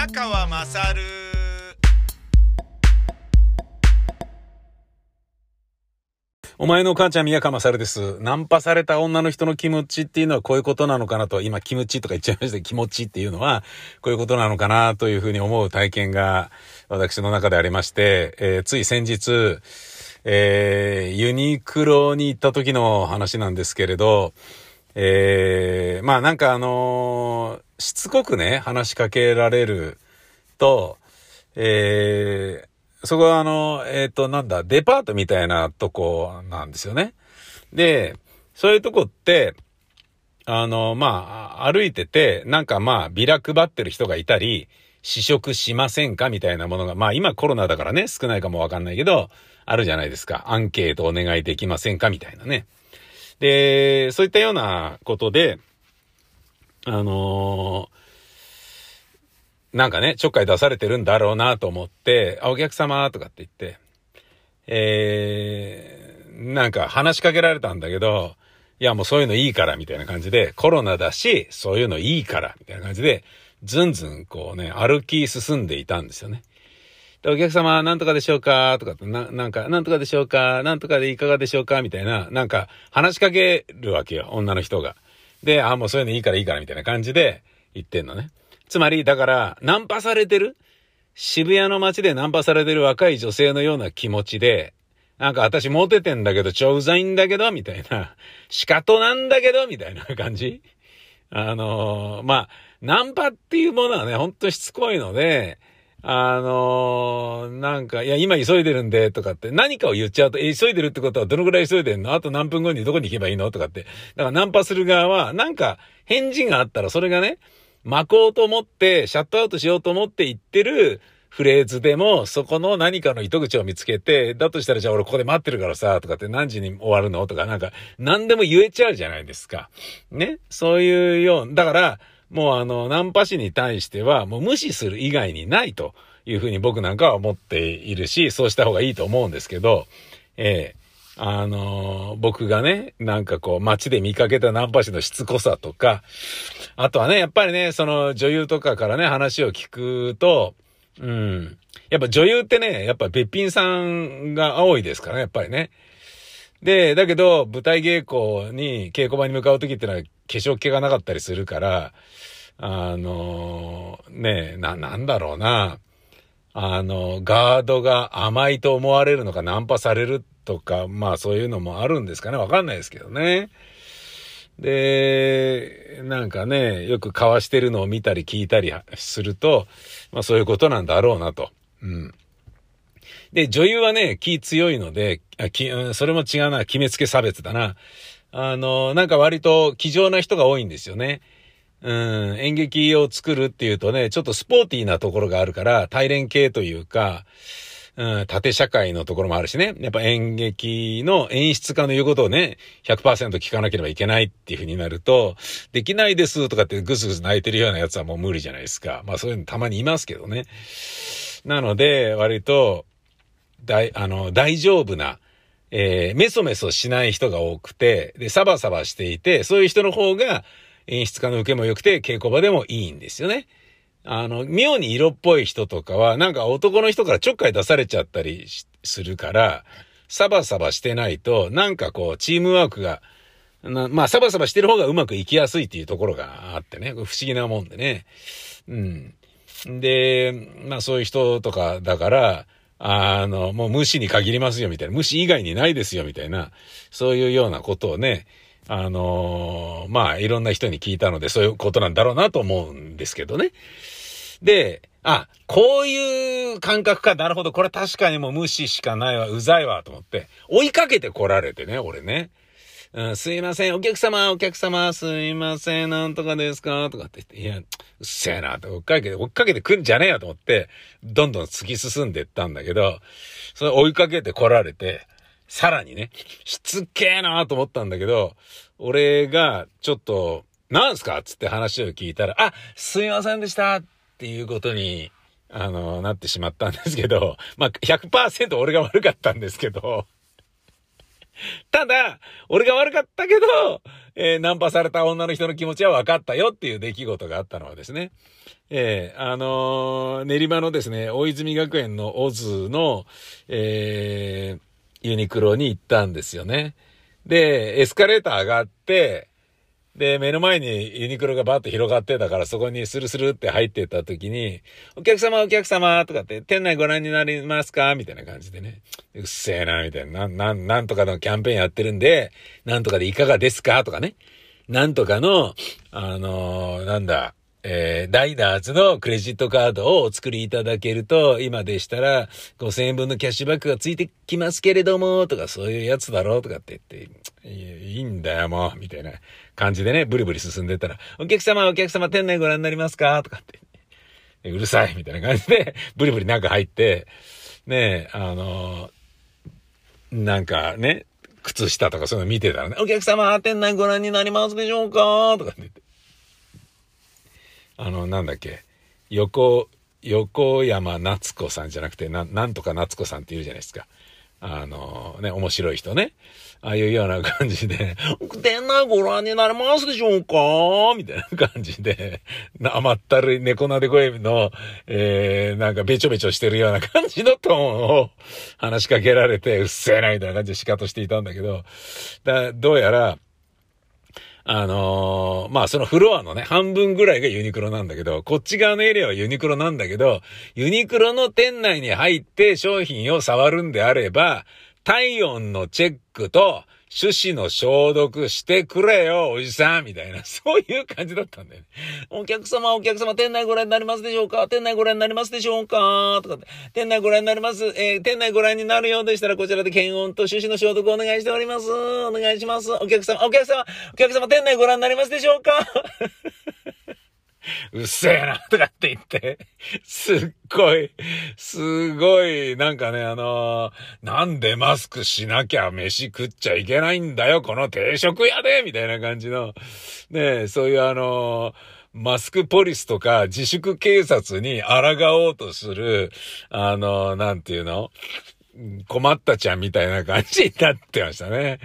宮川まさるお前の母ちゃん宮川勝です。ナンパされた女の人の気持ちっていうのはこういうことなのかなと、今気持ちとか言っちゃいましたけど気持ちっていうのはこういうことなのかなというふうに思う体験が私の中でありまして、えー、つい先日、えー、ユニクロに行った時の話なんですけれど、えー、まあなんかあのー、しつこくね、話しかけられると、えー、そこはあの、えっ、ー、と、なんだ、デパートみたいなとこなんですよね。で、そういうとこって、あの、まあ、歩いてて、なんかまあ、ビラ配ってる人がいたり、試食しませんかみたいなものが、まあ今コロナだからね、少ないかもわかんないけど、あるじゃないですか。アンケートお願いできませんかみたいなね。で、そういったようなことで、あのー、なんかね、ちょっかい出されてるんだろうなと思って、あ、お客様とかって言って、えー、なんか話しかけられたんだけど、いやもうそういうのいいからみたいな感じで、コロナだし、そういうのいいからみたいな感じで、ずんずんこうね、歩き進んでいたんですよね。で、お客様、なんとかでしょうか？とか、な、なんか、なんとかでしょうか？なんとかでいかがでしょうか？みたいな、なんか、話しかけるわけよ、女の人が。で、あ、もうそういうのいいからいいからみたいな感じで言ってんのね。つまり、だから、ナンパされてる？渋谷の街でナンパされてる若い女性のような気持ちで、なんか私モテてんだけど、超うざいんだけど、みたいな。仕方なんだけど、みたいな感じ。あのー、まあ、ナンパっていうものはね、ほんとしつこいので、あのー、なんか、いや、今急いでるんで、とかって、何かを言っちゃうと、え、急いでるってことはどのぐらい急いでんの？あと何分後にどこに行けばいいの？とかって。だからナンパする側は、なんか、返事があったら、それがね、巻こうと思って、シャットアウトしようと思って言ってるフレーズでも、そこの何かの糸口を見つけて、だとしたらじゃあ俺ここで待ってるからさ、とかって何時に終わるの？とか、なんか、何でも言えちゃうじゃないですか。ね？そういうよう、だから、もうあの、ナンパ師に対しては、もう無視する以外にないというふうに僕なんかは思っているし、そうした方がいいと思うんですけど、ええあのー、僕がね、なんかこう、街で見かけたナンパ師のしつこさとか、あとはね、やっぱりね、その女優とかからね、話を聞くと、うん。やっぱ女優ってね、やっぱべっぴんさんが多いですからね、やっぱりね。で、だけど、舞台稽古に、稽古場に向かう時ってのは、化粧気がなかったりするから、あのー、ねな、なんだろうな。あの、ガードが甘いと思われるのか、ナンパされるとか、まあそういうのもあるんですかね。わかんないですけどね。で、なんかね、よく交わしてるのを見たり聞いたりすると、まあそういうことなんだろうなと。うん。で、女優はね、気強いので、あきそれも違うな、決めつけ差別だな。あの、なんか割と気丈な人が多いんですよね。うん、演劇を作るっていうとね、ちょっとスポーティーなところがあるから、大連系というか、うん、縦社会のところもあるしね。やっぱ演劇の演出家の言うことをね、100%聞かなければいけないっていう風になると、できないですとかってぐずぐず泣いてるようなやつはもう無理じゃないですか。まあそういうのたまにいますけどね。なので、割と、大、あの、大丈夫な、えー、メソメソしない人が多くて、で、サバサバしていて、そういう人の方が演出家の受けも良くて、稽古場でもいいんですよね。あの、妙に色っぽい人とかは、なんか男の人からちょっかい出されちゃったりするから、サバサバしてないと、なんかこう、チームワークが、まあ、サバサバしてる方がうまくいきやすいっていうところがあってね、不思議なもんでね。うん。で、まあそういう人とかだから、あの、もう無視に限りますよみたいな、無視以外にないですよみたいな、そういうようなことをね、あの、まあいろんな人に聞いたのでそういうことなんだろうなと思うんですけどね。で、あ、こういう感覚か、なるほど、これ確かにもう無視しかないわ、うざいわ、と思って、追いかけて来られてね、俺ね。うん、すいません、お客様、お客様、すいません、なんとかですか？とかって言って、いや、うっせえな、と。追っかけて、追っかけてくんじゃねえよと思って、どんどん突き進んでったんだけど、それ追いかけて来られて、さらにね、しつけえなと思ったんだけど、俺が、ちょっと、なんすか？つって話を聞いたら、あ、すいませんでした。っていうことに、あの、なってしまったんですけど、まあ、100%俺が悪かったんですけど、ただ、俺が悪かったけど、えー、ナンパされた女の人の気持ちは分かったよっていう出来事があったのはですね、えー、あのー、練馬のですね、大泉学園のオズの、え、ユニクロに行ったんですよね。で、エスカレーター上がって、で、目の前にユニクロがバッと広がってたから、そこにスルスルって入ってった時に、お客様お客様とかって、店内ご覧になりますか？みたいな感じでね。うっせえな、みたいな。なん、なん、なんとかのキャンペーンやってるんで、なんとかでいかがですか？とかね。なんとかの、あのー、なんだ、えー、ダイナーズのクレジットカードをお作りいただけると、今でしたら5000円分のキャッシュバックがついてきますけれども、とかそういうやつだろうとかって言って、いいんだよもう、みたいな感じでね、ブリブリ進んでったら、お客様お客様店内ご覧になりますか？とかって、うるさいみたいな感じで、ブリブリ中入って、ねえ、あのなんかね、靴下とかそういうの見てたらね、お客様店内ご覧になりますでしょうか？とかって言って。あの、なんだっけ、横、横山夏子さんじゃなくて、な、なんとか夏子さんって言うじゃないですか。あの、ね、面白い人ね。ああいうような感じで、店内ご覧になれますでしょうか？みたいな感じで、甘ったるい猫なで声の、えー、なんかべちょべちょしてるような感じのトーンを話しかけられて、うっせえなみたいな感じで仕方していたんだけど、だどうやら、あのー、まあそのフロアのね、半分ぐらいがユニクロなんだけど、こっち側のエリアはユニクロなんだけど、ユニクロの店内に入って商品を触るんであれば、体温のチェックと、手指の消毒してくれよ、おじさん。みたいな、そういう感じだったんだよね。お客様、お客様、店内ご覧になりますでしょうか？店内ご覧になりますでしょうか？とかって、店内ご覧になります、えー、店内ご覧になるようでしたら、こちらで検温と手指の消毒をお願いしております。お願いします。お客様、お客様、お客様、店内ご覧になりますでしょうか？うっせえな、とかって言って、すっごい、すごい、なんかね、あのー、なんでマスクしなきゃ飯食っちゃいけないんだよ、この定食屋でみたいな感じの、ねそういうあのーマスクポリスとか自粛警察に抗おうとする、あの、なんていうの？困ったちゃんみたいな感じになってましたね。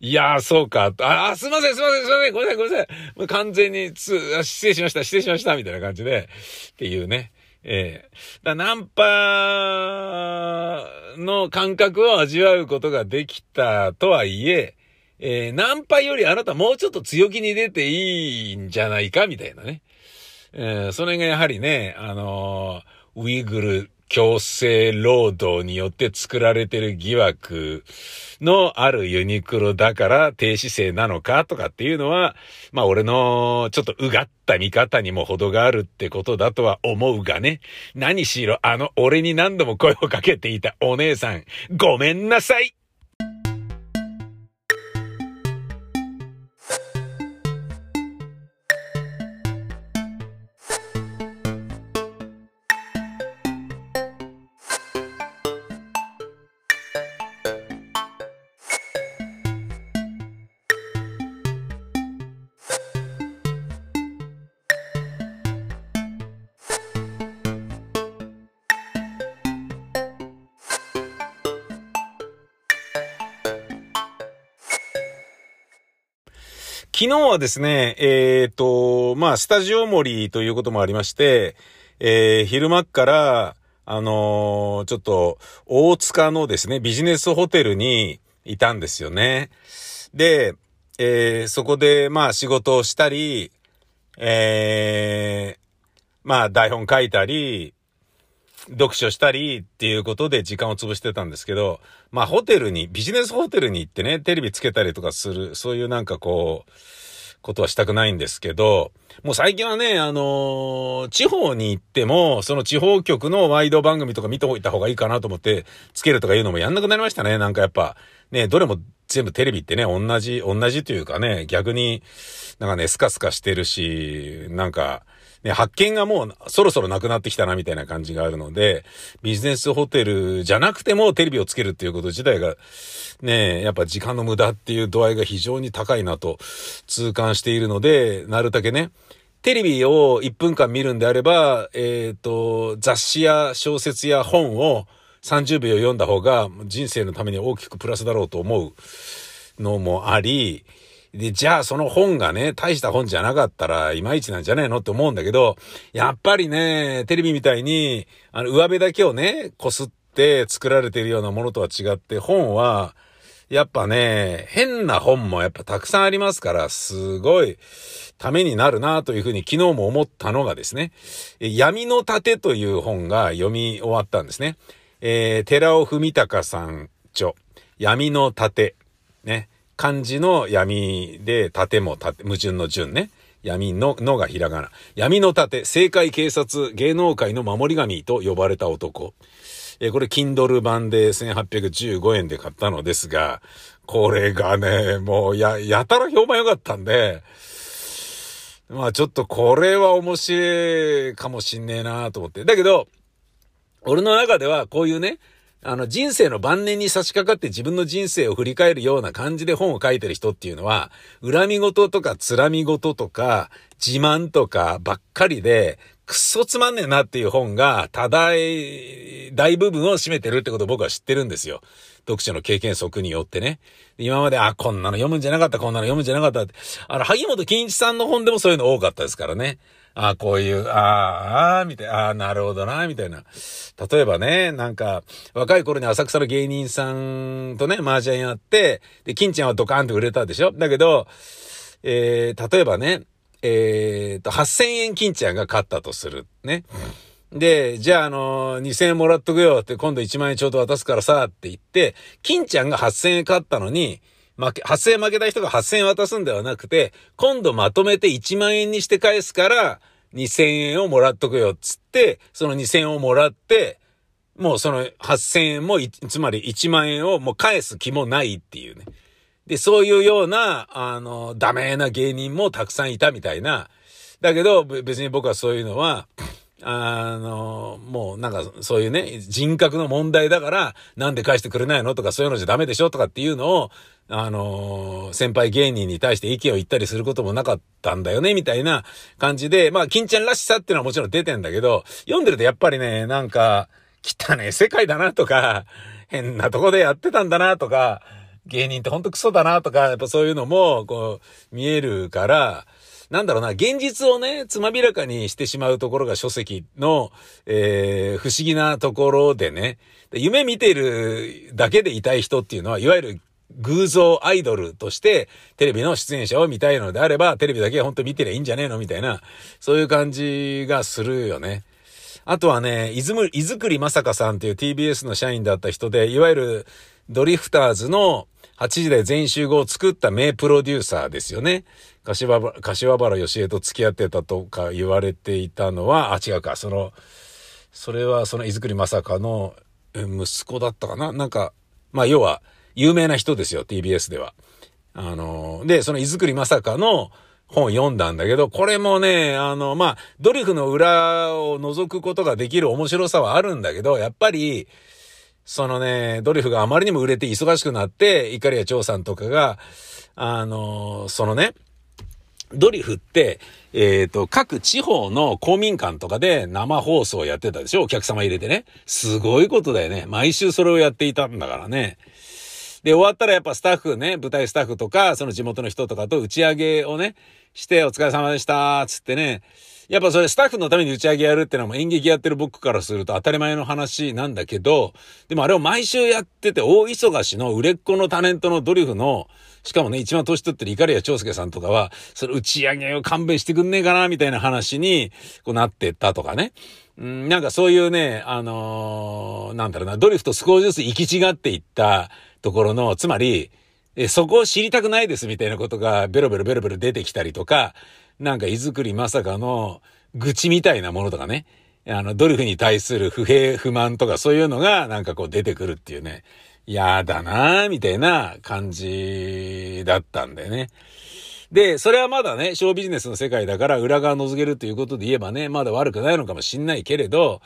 いやー、そうか。あ、あすいません、すいません、すいません、ごめんなさい、ごめんなさい。もう完全につ、失礼しました、失礼しました、みたいな感じで、っていうね。ええー、だナンパの感覚を味わうことができたとはいえ、えー、ナンパよりあなたもうちょっと強気に出ていいんじゃないかみたいなね。えー、それがやはりね、あのー、ウィグル強制労働によって作られてる疑惑のあるユニクロだから低姿勢なのかとかっていうのは、まあ俺のちょっとうがった見方にも程があるってことだとは思うがね。何しろあの俺に何度も声をかけていたお姉さん、ごめんなさい昨日はですね、えっ、ー、と、まあ、スタジオ森ということもありまして、えー、昼間から、あのー、ちょっと、大塚のですね、ビジネスホテルにいたんですよね。で、えー、そこで、まあ、仕事をしたり、えー、まあ、台本書いたり、読書したりっていうことで時間を潰してたんですけど、まあホテルに、ビジネスホテルに行ってね、テレビつけたりとかする、そういうなんかこう、ことはしたくないんですけど、もう最近はね、あのー、地方に行っても、その地方局のワイド番組とか見ておいた方がいいかなと思って、つけるとかいうのもやんなくなりましたね。なんかやっぱ、ね、どれも全部テレビってね、同じ、同じというかね、逆になんかね、スカスカしてるし、なんか、ね、発見がもうそろそろなくなってきたなみたいな感じがあるので、ビジネスホテルじゃなくてもテレビをつけるっていうこと自体が、ね、やっぱ時間の無駄っていう度合いが非常に高いなと痛感しているので、なるだけね、テレビを1分間見るんであれば、えっ、ー、と、雑誌や小説や本を30秒読んだ方が人生のために大きくプラスだろうと思うのもあり、で、じゃあその本がね、大した本じゃなかったら、いまいちなんじゃねえのって思うんだけど、やっぱりね、テレビみたいに、あの、上辺だけをね、こすって作られているようなものとは違って、本は、やっぱね、変な本もやっぱたくさんありますから、すごいためになるなというふうに昨日も思ったのがですね、闇の盾という本が読み終わったんですね。えー、寺尾文隆さん著、闇の盾。ね。漢字の闇で盾も盾、矛盾の順ね。闇の、のがひらがな。闇の盾、政界警察、芸能界の守り神と呼ばれた男。えこれ、Kindle 版で1815円で買ったのですが、これがね、もう、や、やたら評判良かったんで、まあちょっとこれは面白いかもしんねえなと思って。だけど、俺の中ではこういうね、あの人生の晩年に差し掛かって自分の人生を振り返るような感じで本を書いてる人っていうのは、恨み事とか辛み事とか自慢とかばっかりで、くっそつまんねえなっていう本が多大、大部分を占めてるってことを僕は知ってるんですよ。読書の経験則によってね。今まで、あ、こんなの読むんじゃなかった、こんなの読むんじゃなかったって。あの、萩本健一さんの本でもそういうの多かったですからね。ああこういう、ああ、ああ、みたいな、ああ、なるほどな、みたいな。例えばね、なんか、若い頃に浅草の芸人さんとね、麻雀やって、で、金ちゃんはドカーンと売れたでしょ？だけど、えー、例えばね、えー、と、8000円金ちゃんが勝ったとする。ね。で、じゃあ、あのー、2000円もらっとくよって、今度1万円ちょうど渡すからさ、って言って、金ちゃんが8000円勝ったのに、負け、8000円負けた人が8000円渡すんではなくて、今度まとめて1万円にして返すから、2000円をもらっとくよ、つって、その2000円をもらって、もうその8000円も、つまり1万円をもう返す気もないっていうね。で、そういうような、あの、ダメな芸人もたくさんいたみたいな。だけど、別に僕はそういうのは、あの、もうなんかそういうね、人格の問題だから、なんで返してくれないのとかそういうのじゃダメでしょとかっていうのを、あの、先輩芸人に対して意見を言ったりすることもなかったんだよね、みたいな感じで、まあ、金ちゃんらしさっていうのはもちろん出てんだけど、読んでるとやっぱりね、なんか、汚ね世界だなとか、変なとこでやってたんだなとか、芸人ってほんとクソだなとか、やっぱそういうのも、こう、見えるから、なんだろうな、現実をね、つまびらかにしてしまうところが書籍の、えー、不思議なところでね、夢見てるだけでいたい人っていうのは、いわゆる偶像アイドルとしてテレビの出演者を見たいのであれば、テレビだけ本当見てりゃいいんじゃねえのみたいな、そういう感じがするよね。あとはね、いずむ、いずくりまさかさんっていう TBS の社員だった人で、いわゆるドリフターズの8時で全集合を作った名プロデューサーですよね。柏原、柏原義恵と付き合ってたとか言われていたのは、あ、違うか、その、それはそのいずくりまさかの息子だったかな？なんか、まあ要は、有名な人ですよ、TBS では。あの、で、そのいずくりまさかの本読んだんだけど、これもね、あの、まあ、ドリフの裏を覗くことができる面白さはあるんだけど、やっぱり、そのね、ドリフがあまりにも売れて忙しくなって、イカリア長さんとかが、あの、そのね、ドリフって、えっ、ー、と、各地方の公民館とかで生放送やってたでしょ？お客様入れてね。すごいことだよね。毎週それをやっていたんだからね。で、終わったらやっぱスタッフね、舞台スタッフとか、その地元の人とかと打ち上げをね、して、お疲れ様でした、つってね、やっぱそれスタッフのために打ち上げやるってのはも演劇やってる僕からすると当たり前の話なんだけど、でもあれを毎週やってて大忙しの売れっ子のタレントのドリフの、しかもね、一番年取ってるイカリア長介さんとかは、その打ち上げを勘弁してくんねえかな、みたいな話に、こうなってったとかね。うん、なんかそういうね、あのー、なんだろうな、ドリフと少しずつ行き違っていったところの、つまり、え、そこを知りたくないですみたいなことがベロベロベロベロ出てきたりとか、なんか、いずくりまさかの愚痴みたいなものとかね、あの、ドリフに対する不平不満とかそういうのがなんかこう出てくるっていうね、やだなぁ、みたいな感じだったんだよね。で、それはまだね、ショービジネスの世界だから裏側覗けるということで言えばね、まだ悪くないのかもしんないけれど、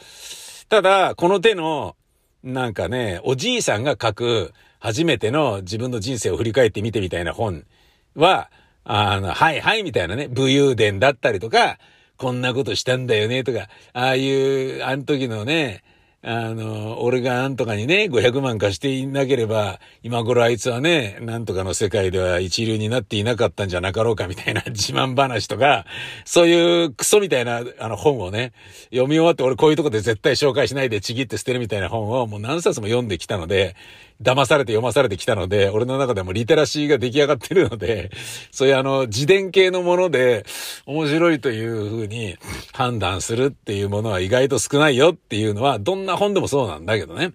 ただ、この手の、なんかね、おじいさんが書く初めての自分の人生を振り返ってみてみたいな本は、あの、はいはいみたいなね、武勇伝だったりとか、こんなことしたんだよねとか、ああいう、あの時のね、あの、俺がなんとかにね、500万貸していなければ、今頃あいつはね、なんとかの世界では一流になっていなかったんじゃなかろうかみたいな 自慢話とか、そういうクソみたいなあの本をね、読み終わって俺こういうとこで絶対紹介しないでちぎって捨てるみたいな本をもう何冊も読んできたので、騙されて読まされてきたので、俺の中でもリテラシーが出来上がってるので、そういうあの、自伝系のもので面白いというふうに判断するっていうものは意外と少ないよっていうのは、どんな本でもそうなんだけどね。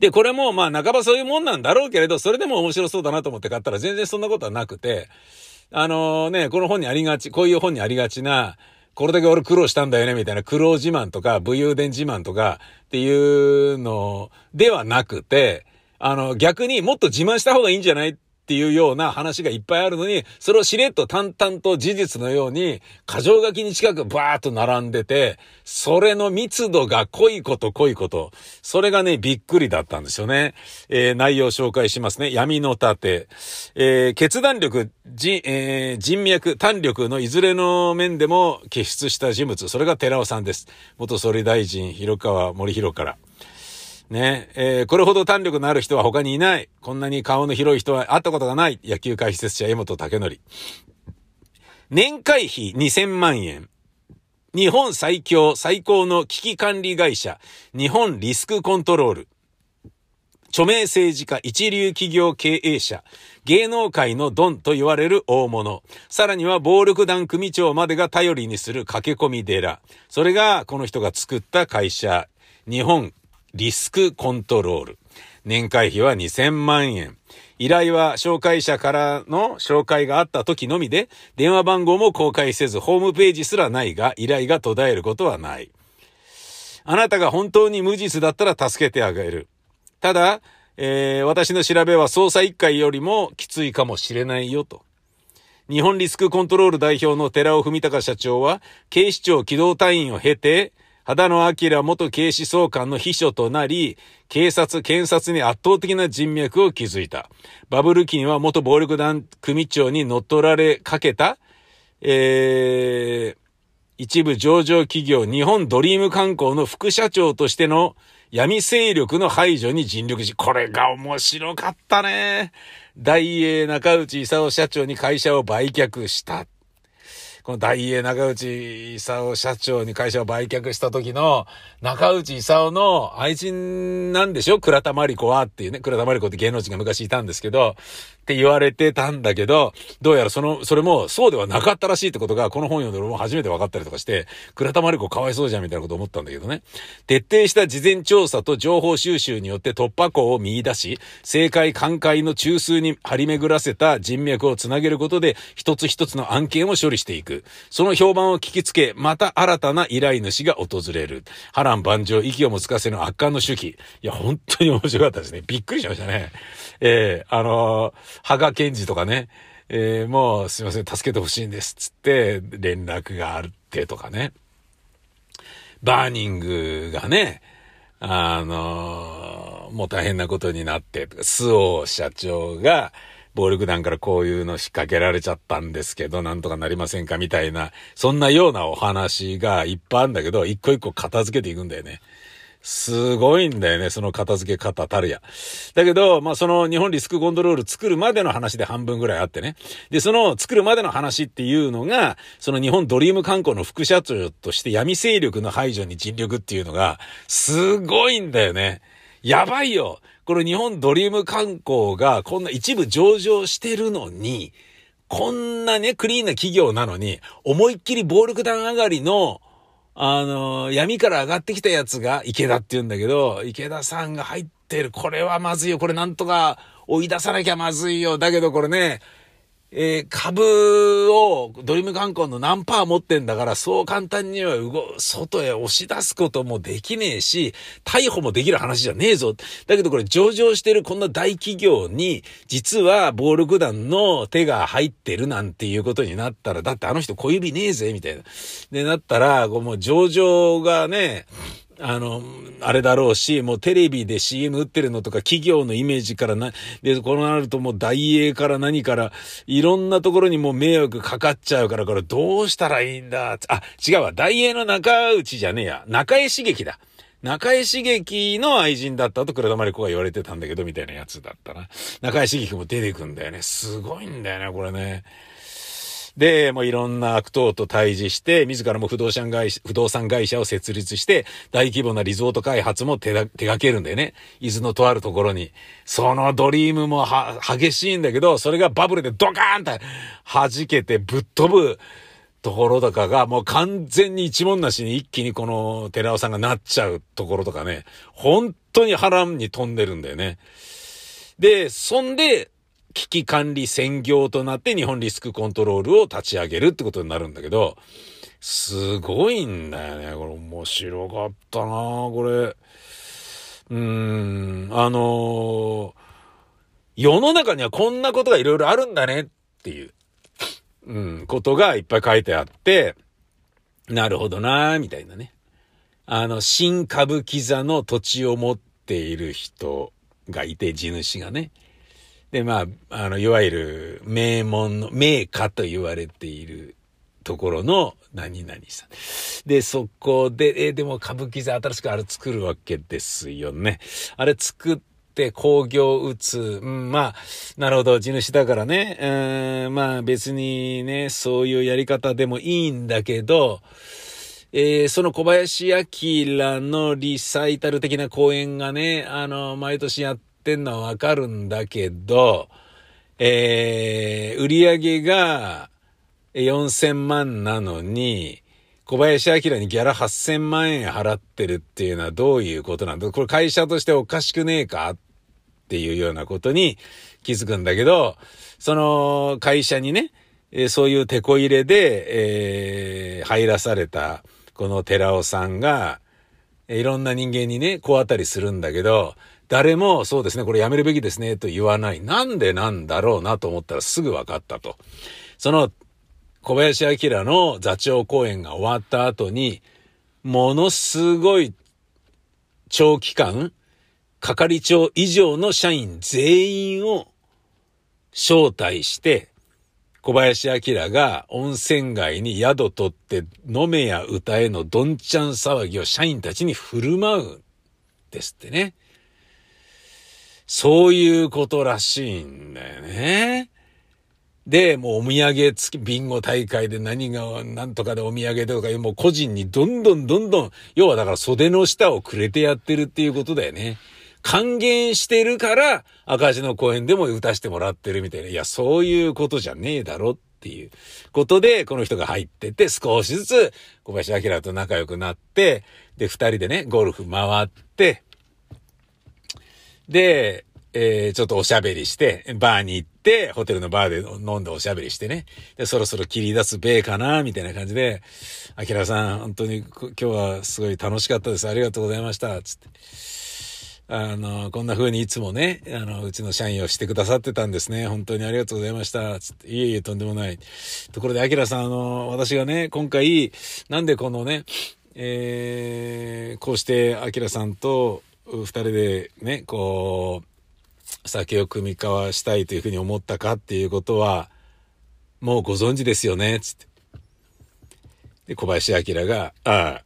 で、これもまあ半ばそういうもんなんだろうけれど、それでも面白そうだなと思って買ったら全然そんなことはなくて、あのね、この本にありがち、こういう本にありがちな、これだけ俺苦労したんだよね、みたいな。苦労自慢とか、武勇伝自慢とかっていうのではなくて、あの、逆にもっと自慢した方がいいんじゃないっっていうような話がいっぱいあるのに、それをしれっと淡々と事実のように、過剰書きに近くバーッと並んでて、それの密度が濃いこと濃いこと、それがね、びっくりだったんですよね。えー、内容を紹介しますね。闇の盾。えー、決断力、じ、えー、人脈、胆力のいずれの面でも傑出した人物。それが寺尾さんです。元総理大臣、広川森弘から。ね、えー、これほど胆力のある人は他にいない。こんなに顔の広い人は会ったことがない。野球解説者江本武則。年会費2000万円。日本最強最高の危機管理会社、日本リスクコントロール。著名政治家、一流企業経営者、芸能界のドンと言われる大物、さらには暴力団組長までが頼りにする駆け込み寺。それがこの人が作った会社、日本リスクコントロール。年会費は2000万円。依頼は紹介者からの紹介があった時のみで、電話番号も公開せず、ホームページすらないが、依頼が途絶えることはない。あなたが本当に無実だったら助けてあげる。ただ、えー、私の調べは捜査一課よりもきついかもしれないよと。日本リスクコントロール代表の寺尾文隆社長は、警視庁機動隊員を経て、秦野明元警視総監の秘書となり、警察、検察に圧倒的な人脈を築いた。バブル期には元暴力団組長に乗っ取られかけた、えー、一部上場企業日本ドリーム観光の副社長としての闇勢力の排除に尽力し、これが面白かったね。大英中内勲社長に会社を売却した。この大英中内勲社長に会社を売却した時の中内勲の愛人なんでしょ？倉田真理子は？っていうね、倉田真理子って芸能人が昔いたんですけど、って言われてたんだけど、どうやらその、それもそうではなかったらしいってことが、この本読んで俺も初めて分かったりとかして、倉田真理子かわいそうじゃんみたいなこと思ったんだけどね。徹底した事前調査と情報収集によって突破口を見出し、正解寛解の中枢に張り巡らせた人脈をつなげることで、一つ一つの案件を処理していく。その評判を聞きつけ、また新たな依頼主が訪れる。波乱万丈、息をもつかせぬ圧巻の手記。いや、本当に面白かったですね。びっくりしましたね。えー、あのー羽賀健二とかね、えー、もうすいません、助けてほしいんです、つって連絡があってとかね。バーニングがね、あのー、もう大変なことになって、スオ社長が、暴力団からこういうの仕掛けられちゃったんですけど、なんとかなりませんかみたいな、そんなようなお話がいっぱいあるんだけど、一個一個片付けていくんだよね。すごいんだよね、その片付け方たるや。だけど、まあ、その日本リスクコントロール作るまでの話で半分ぐらいあってね。で、その作るまでの話っていうのが、その日本ドリーム観光の副社長として闇勢力の排除に尽力っていうのが、すごいんだよね。やばいよ。これ日本ドリーム観光がこんな一部上場してるのに、こんなね、クリーンな企業なのに、思いっきり暴力団上がりのあの、闇から上がってきたやつが池田って言うんだけど、池田さんが入ってる。これはまずいよ。これなんとか追い出さなきゃまずいよ。だけどこれね、えー、株をドリーム観光の何パー持ってんだから、そう簡単には動、外へ押し出すこともできねえし、逮捕もできる話じゃねえぞ。だけどこれ上場してるこんな大企業に、実は暴力団の手が入ってるなんていうことになったら、だってあの人小指ねえぜ、みたいな。で、なったら、こうもう上場がね、あの、あれだろうし、もうテレビで CM 打ってるのとか企業のイメージからな、で、こうなるともう大英から何から、いろんなところにもう迷惑かかっちゃうから、これどうしたらいいんだ？あ、違うわ。大英の中内じゃねえや。中江茂樹だ。中井茂樹の愛人だったと倉田真理子が言われてたんだけど、みたいなやつだったな。中井茂樹も出てくんだよね。すごいんだよね、これね。で、もういろんな悪党と対峙して、自らも不動産会社、不動産会社を設立して、大規模なリゾート開発も手手掛けるんだよね。伊豆のとあるところに。そのドリームもは、激しいんだけど、それがバブルでドカーンって弾けてぶっ飛ぶ。ところとかがもう完全に一文なしに一気にこの寺尾さんがなっちゃうところとかね、本当に波乱に飛んでるんだよね。で、そんで、危機管理専業となって日本リスクコントロールを立ち上げるってことになるんだけど、すごいんだよね。これ面白かったなこれ。うーん、あのー、世の中にはこんなことがいろいろあるんだねっていう。うん、ことがいっぱい書いてあって、なるほどなみたいなね。あの、新歌舞伎座の土地を持っている人がいて、地主がね。で、まあ、あの、いわゆる名門の、名家と言われているところの何々さん。で、そこで、え、でも歌舞伎座新しくあれ作るわけですよね。あれ作って工業打つ。うん、まあ、なるほど、地主だからね。うん、まあ別にね、そういうやり方でもいいんだけど、えー、その小林明のリサイタル的な講演がね、あの、毎年やっててんのはわかるんだけど、えー、売り上げが4000万なのに、小林明にギャラ8000万円払ってるっていうのはどういうことなんだ？これ会社としておかしくねえかっていうようなことに気づくんだけど、その会社にね、えそういう手こ入れで、えー、入らされたこの寺尾さんが、いろんな人間にね、こうあたりするんだけど、誰もそうですね、これやめるべきですね、と言わない。なんでなんだろうなと思ったらすぐ分かったと。その小林明の座長公演が終わった後に、ものすごい長期間、係長以上の社員全員を招待して、小林明が温泉街に宿取って飲めや歌えのどんちゃん騒ぎを社員たちに振る舞うですってね。そういうことらしいんだよね。で、もうお土産付き、ビンゴ大会で何が、なんとかでお土産とかいう、もう個人にどんどんどんどん、要はだから袖の下をくれてやってるっていうことだよね。還元してるから、赤字の公演でも打たしてもらってるみたいな。いや、そういうことじゃねえだろっていうことで、この人が入ってて、少しずつ小林明と仲良くなって、で、二人でね、ゴルフ回って、で、えー、ちょっとおしゃべりして、バーに行って、ホテルのバーで飲んでおしゃべりしてね。で、そろそろ切り出すべかな、みたいな感じで、アキラさん、本当に今日はすごい楽しかったです。ありがとうございました。つって。あの、こんな風にいつもね、あの、うちの社員をしてくださってたんですね。本当にありがとうございました。つって、いえいえ、とんでもない。ところで、アキラさん、あの、私がね、今回、なんでこのね、えー、こうして、アキラさんと二人でね、こう、酒を組み交わしたいというふうに思ったかっていうことは、もうご存知ですよね、つって。で、小林明が、あ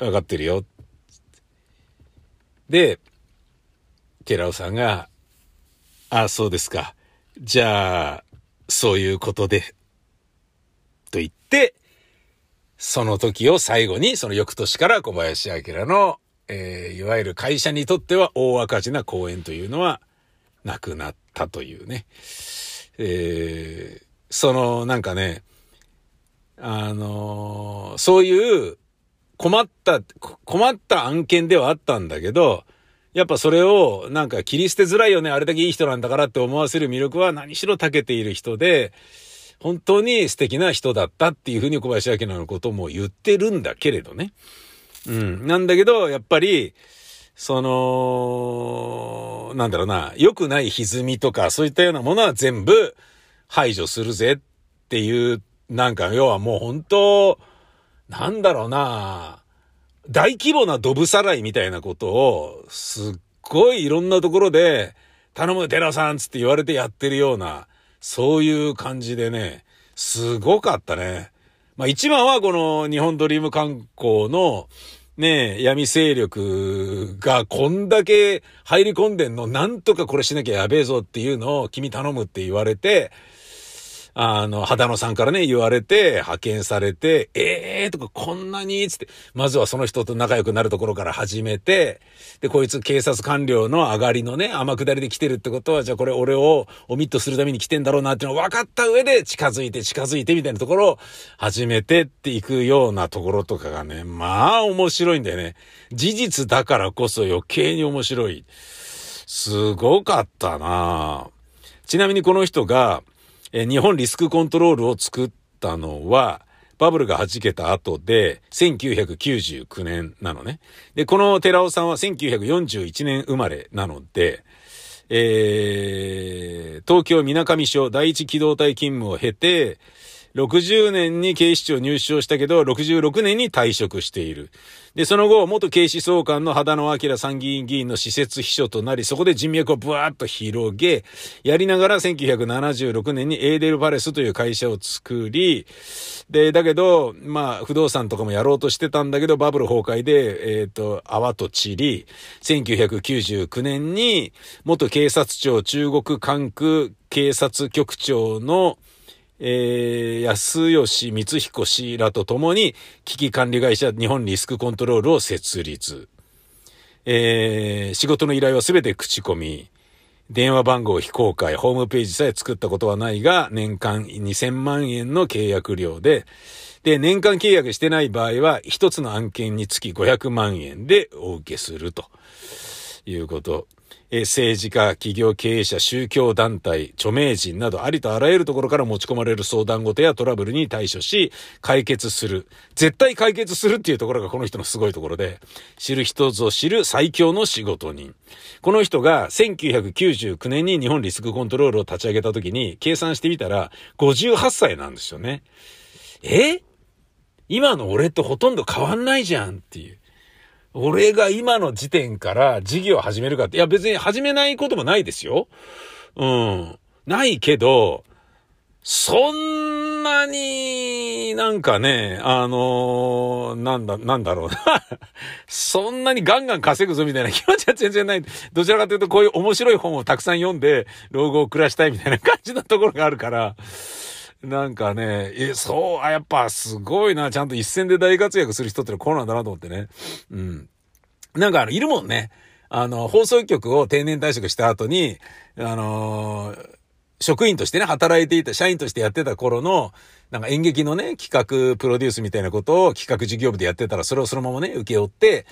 あ、わかってるよ。で、寺尾さんが、ああ、そうですか。じゃあ、そういうことで、と言って、その時を最後に、その翌年から小林明の、えー、いわゆる会社にとっては大赤字な公演というのは、なくなったというね。えー、その、なんかね、あのー、そういう困った、困った案件ではあったんだけど、やっぱそれをなんか切り捨てづらいよね、あれだけいい人なんだからって思わせる魅力は何しろ長けている人で、本当に素敵な人だったっていうふうに小林明のことも言ってるんだけれどね。うん。なんだけど、やっぱり、その、なんだろうな、良くない歪みとか、そういったようなものは全部排除するぜっていう、なんか、要はもう本当、なんだろうな大規模なドブさらいみたいなことを、すっごいいろんなところで、頼む寺さんつって言われてやってるような、そういう感じでね、すごかったね。まあ一番はこの日本ドリーム観光の、ねえ、闇勢力がこんだけ入り込んでんの、なんとかこれしなきゃやべえぞっていうのを君頼むって言われて、あの、肌野さんからね、言われて、派遣されて、ええー、とか、こんなにつって、まずはその人と仲良くなるところから始めて、で、こいつ警察官僚の上がりのね、天下りで来てるってことは、じゃあこれ俺をオミットするために来てんだろうなっていうのを分かった上で、近づいて近づいてみたいなところを始めてっていくようなところとかがね、まあ面白いんだよね。事実だからこそ余計に面白い。すごかったなちなみにこの人が、え日本リスクコントロールを作ったのは、バブルが弾けた後で、1999年なのね。で、この寺尾さんは1941年生まれなので、えー、東京水上署第一機動隊勤務を経て、60年に警視庁入省したけど、66年に退職している。で、その後、元警視総監の秦野明参議院議員の施設秘書となり、そこで人脈をブワーッと広げ、やりながら1976年にエーデルパレスという会社を作り、で、だけど、まあ、不動産とかもやろうとしてたんだけど、バブル崩壊で、えっ、ー、と、泡と散り、1999年に、元警察庁中国管区警察局長のえー、安吉光彦氏らと共に危機管理会社日本リスクコントロールを設立。えー、仕事の依頼はすべて口コミ。電話番号非公開、ホームページさえ作ったことはないが、年間2000万円の契約料で、で、年間契約してない場合は、一つの案件につき500万円でお受けするということえ政治家、企業経営者、宗教団体、著名人などありとあらゆるところから持ち込まれる相談事やトラブルに対処し、解決する。絶対解決するっていうところがこの人のすごいところで、知る人ぞ知る最強の仕事人。この人が1999年に日本リスクコントロールを立ち上げた時に計算してみたら58歳なんですよね。え？今の俺とほとんど変わんないじゃんっていう。俺が今の時点から事業を始めるかって、いや別に始めないこともないですよ。うん。ないけど、そんなになんかね、あのー、なんだ、なんだろうな。そんなにガンガン稼ぐぞみたいな気持ちは全然ない。どちらかというとこういう面白い本をたくさん読んで、老後を暮らしたいみたいな感じのところがあるから、なんかね、え、そう、あ、やっぱすごいな、ちゃんと一戦で大活躍する人ってのはこうなんだなと思ってね。うん。なんかあの、いるもんね。あの、放送局を定年退職した後に、あのー、職員としてね、働いていた、社員としてやってた頃の、なんか演劇のね、企画、プロデュースみたいなことを企画事業部でやってたら、それをそのままね、受け負って、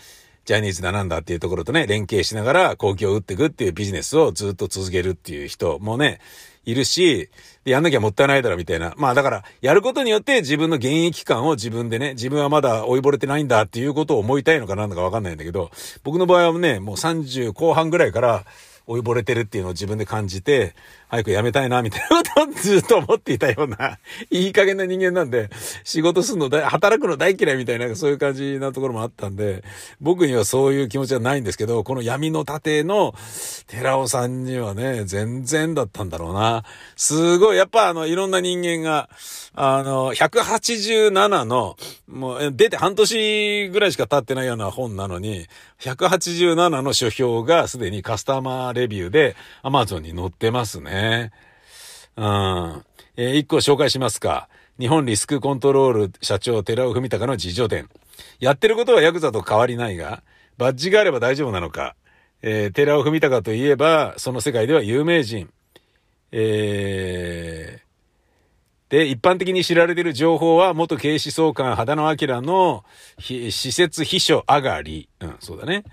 ジャニーズだなんだっていうところとね、連携しながら、公共を打っていくっていうビジネスをずっと続けるっていう人もね、いるし、やんなきゃもったいないだろみたいな。まあだから、やることによって自分の現役感を自分でね、自分はまだ追いぼれてないんだっていうことを思いたいのかなんだかわかんないんだけど、僕の場合はね、もう30後半ぐらいから、追いぼれてるっていうのを自分で感じて、早く辞めたいな、みたいなことをずっと思っていたような、いい加減な人間なんで、仕事するの大、働くの大嫌いみたいな、そういう感じなところもあったんで、僕にはそういう気持ちはないんですけど、この闇の盾の寺尾さんにはね、全然だったんだろうな。すごい、やっぱあの、いろんな人間が、あの、187の、もう出て半年ぐらいしか経ってないような本なのに、187の書評がすでにカスタマーレビューで Amazon に載ってますね。ねうん。えー、一個紹介しますか。日本リスクコントロール社長寺尾文隆の自助伝。やってることはヤクザと変わりないが、バッジがあれば大丈夫なのか。えー、寺尾文隆といえば、その世界では有名人。えー、で、一般的に知られている情報は、元警視総監、秦野明の、施設秘書上がり。うん、そうだね。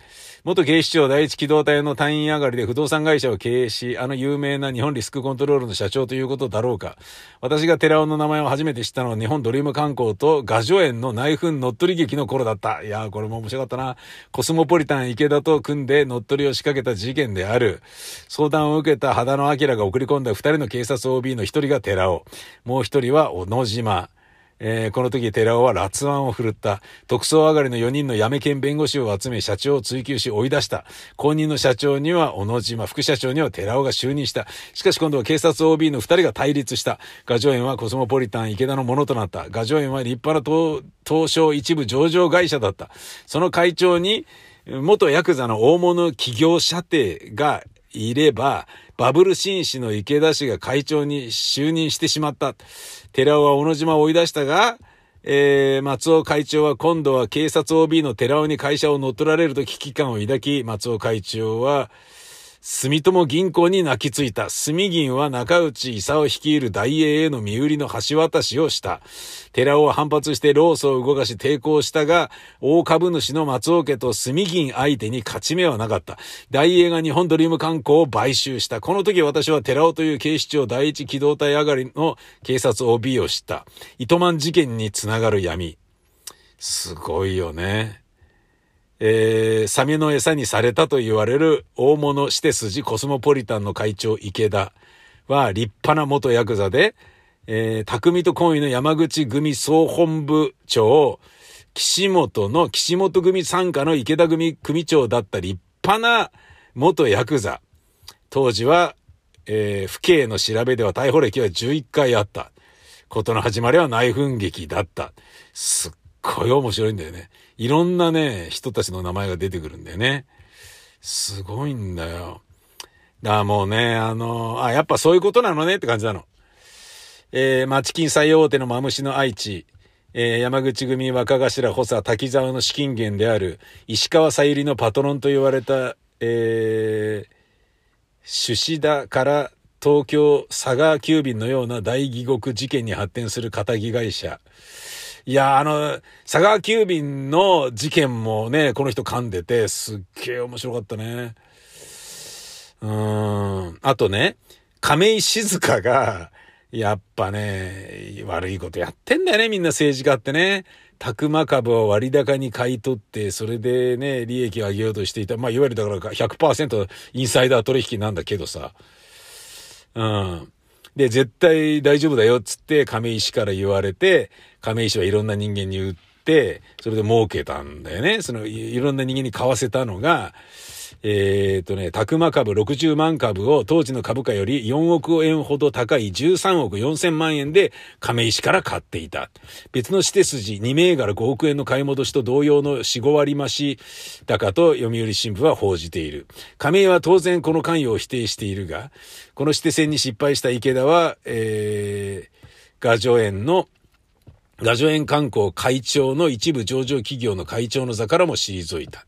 元警視庁第一機動隊の隊員上がりで不動産会社を経営し、あの有名な日本リスクコントロールの社長ということだろうか。私が寺尾の名前を初めて知ったのは日本ドリーム観光と画助園の内紛乗っ取り劇の頃だった。いやー、これも面白かったな。コスモポリタン池田と組んで乗っ取りを仕掛けた事件である。相談を受けた秦野明が送り込んだ二人の警察 OB の一人が寺尾。もう一人は小野島。えー、この時寺尾は辣腕を振るった。特捜上がりの4人の辞め兼弁護士を集め社長を追及し追い出した。後任の社長には小野島、副社長には寺尾が就任した。しかし今度は警察 OB の2人が対立した。画上園はコスモポリタン池田のものとなった。画上園は立派な東証一部上場会社だった。その会長に、元ヤクザの大物企業社邸がいれば、バブル紳士の池田氏が会長に就任してしまった。寺尾は小野島を追い出したが、えー、松尾会長は今度は警察 OB の寺尾に会社を乗っ取られると危機感を抱き、松尾会長は、住友銀行に泣きついた。住銀は中内勲率いる大英への身売りの橋渡しをした。寺尾は反発してロースを動かし抵抗したが、大株主の松尾家と住銀相手に勝ち目はなかった。大英が日本ドリーム観光を買収した。この時私は寺尾という警視庁第一機動隊上がりの警察 OB を知った。糸満事件につながる闇。すごいよね。えー、サメの餌にされたと言われる大物して筋コスモポリタンの会長池田は立派な元ヤクザで、えー、匠と懇意の山口組総本部長、岸本の岸本組参加の池田組組長だった立派な元ヤクザ。当時は、えー、府警の調べでは逮捕歴は11回あった。ことの始まりは内紛劇だった。すっごい面白いんだよね。いろんなね、人たちの名前が出てくるんだよね。すごいんだよ。だからもうね、あの、あ、やっぱそういうことなのねって感じなの。えー、町金最大手のマムシの愛知、えー、山口組若頭補佐滝沢の資金源である石川さゆりのパトロンと言われた、えー、朱子田から東京佐川急便のような大義国事件に発展する仇会社。いや、あの、佐川急便の事件もね、この人噛んでて、すっげえ面白かったね。うん。あとね、亀井静香が、やっぱね、悪いことやってんだよね、みんな政治家ってね。たくま株を割高に買い取って、それでね、利益を上げようとしていた。まあ、いわゆるだから100%インサイダー取引なんだけどさ。うん。で、絶対大丈夫だよっつって亀石から言われて、亀石はいろんな人間に売って、それで儲けたんだよね。そのいろんな人間に買わせたのが、えっ、とね、たくま株60万株を当時の株価より4億円ほど高い13億4千万円で亀石から買っていた。別の指定筋2銘柄5億円の買い戻しと同様の4、5割増し高と読売新聞は報じている。亀井は当然この関与を否定しているが、この指定戦に失敗した池田は、えー、ガジョ園のガジョ園観光会長の一部上場企業の会長の座からも退いた。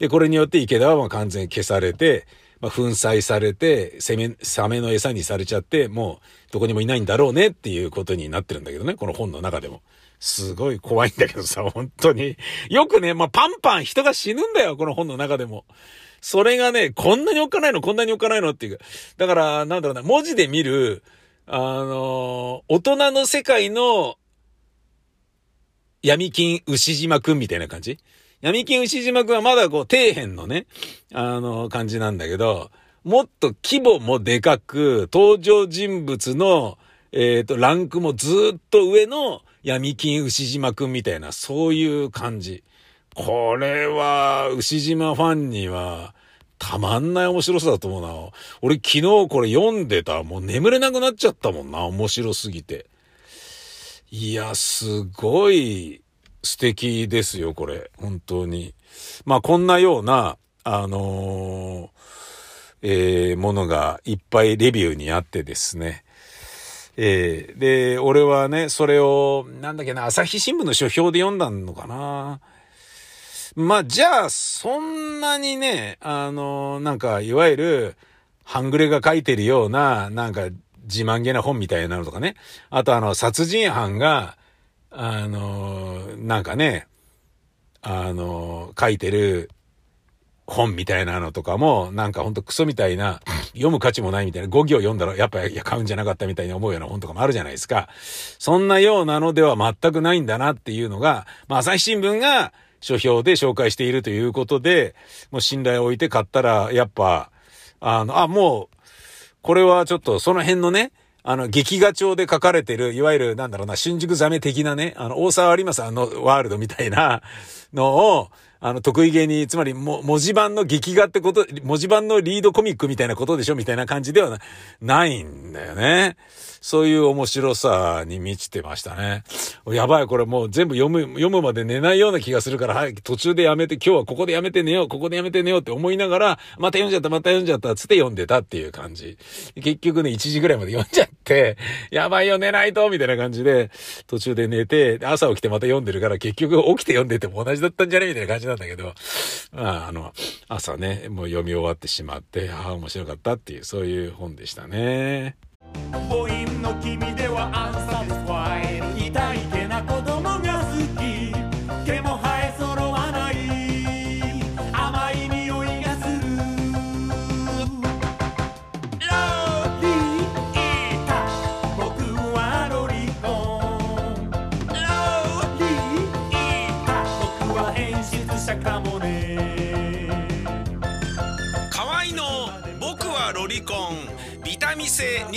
で、これによって池田はまあ完全消されて、まあ、粉砕されて、攻め、サメの餌にされちゃって、もう、どこにもいないんだろうねっていうことになってるんだけどね、この本の中でも。すごい怖いんだけどさ、本当に。よくね、まあ、パンパン人が死ぬんだよ、この本の中でも。それがね、こんなにおっかないの、こんなにおっかないのっていう。だから、なんだろうな、文字で見る、あの大人の世界の闇金牛島くんみたいな感じ？闇金牛島くんはまだこう底辺のね、あの、感じなんだけど、もっと規模もでかく、登場人物の、えっ、ー、と、ランクもずっと上の闇金牛島くんみたいな、そういう感じ。これは、牛島ファンには、たまんない面白さだと思うな。俺昨日これ読んでた。もう眠れなくなっちゃったもんな。面白すぎて。いや、すごい素敵ですよ、これ。本当に。まあ、こんなような、あのー、えー、ものがいっぱいレビューにあってですね。えー、で、俺はね、それを、なんだっけな、朝日新聞の書評で読んだのかな。まあ、じゃあ、そんなにね、あのー、なんか、いわゆる、半グレが書いてるような、なんか、自慢げな本みたいなのとかね。あとあの、殺人犯が、あの、なんかね、あの、書いてる本みたいなのとかも、なんかほんとクソみたいな、読む価値もないみたいな、5行読んだらやっぱいや買うんじゃなかったみたいに思うような本とかもあるじゃないですか。そんなようなのでは全くないんだなっていうのが、まあ朝日新聞が書評で紹介しているということで、もう信頼を置いて買ったら、やっぱ、あの、あ、もう、これはちょっとその辺のね、あの、劇画調で書かれてる、いわゆる、なんだろうな、新宿ザメ的なね、あの、大沢有馬さんのワールドみたいなのを、あの、得意げに、つまり、も、文字盤の劇画ってこと、文字盤のリードコミックみたいなことでしょみたいな感じではないんだよね。そういう面白さに満ちてましたね。やばい、これもう全部読む、読むまで寝ないような気がするから、はい、途中でやめて、今日はここでやめて寝よう、ここでやめて寝ようって思いながら、また読んじゃった、また読んじゃった、つって読んでたっていう感じ。結局ね、1時ぐらいまで読んじゃって、やばいよ、寝ないとみたいな感じで、途中で寝て、朝起きてまた読んでるから、結局起きて読んでても同じだったんじゃね？みたいな感じなんだけど、まあ、あの、朝ね、もう読み終わってしまって、ああ、面白かったっていう、そういう本でしたね。母音の君では unsatisfied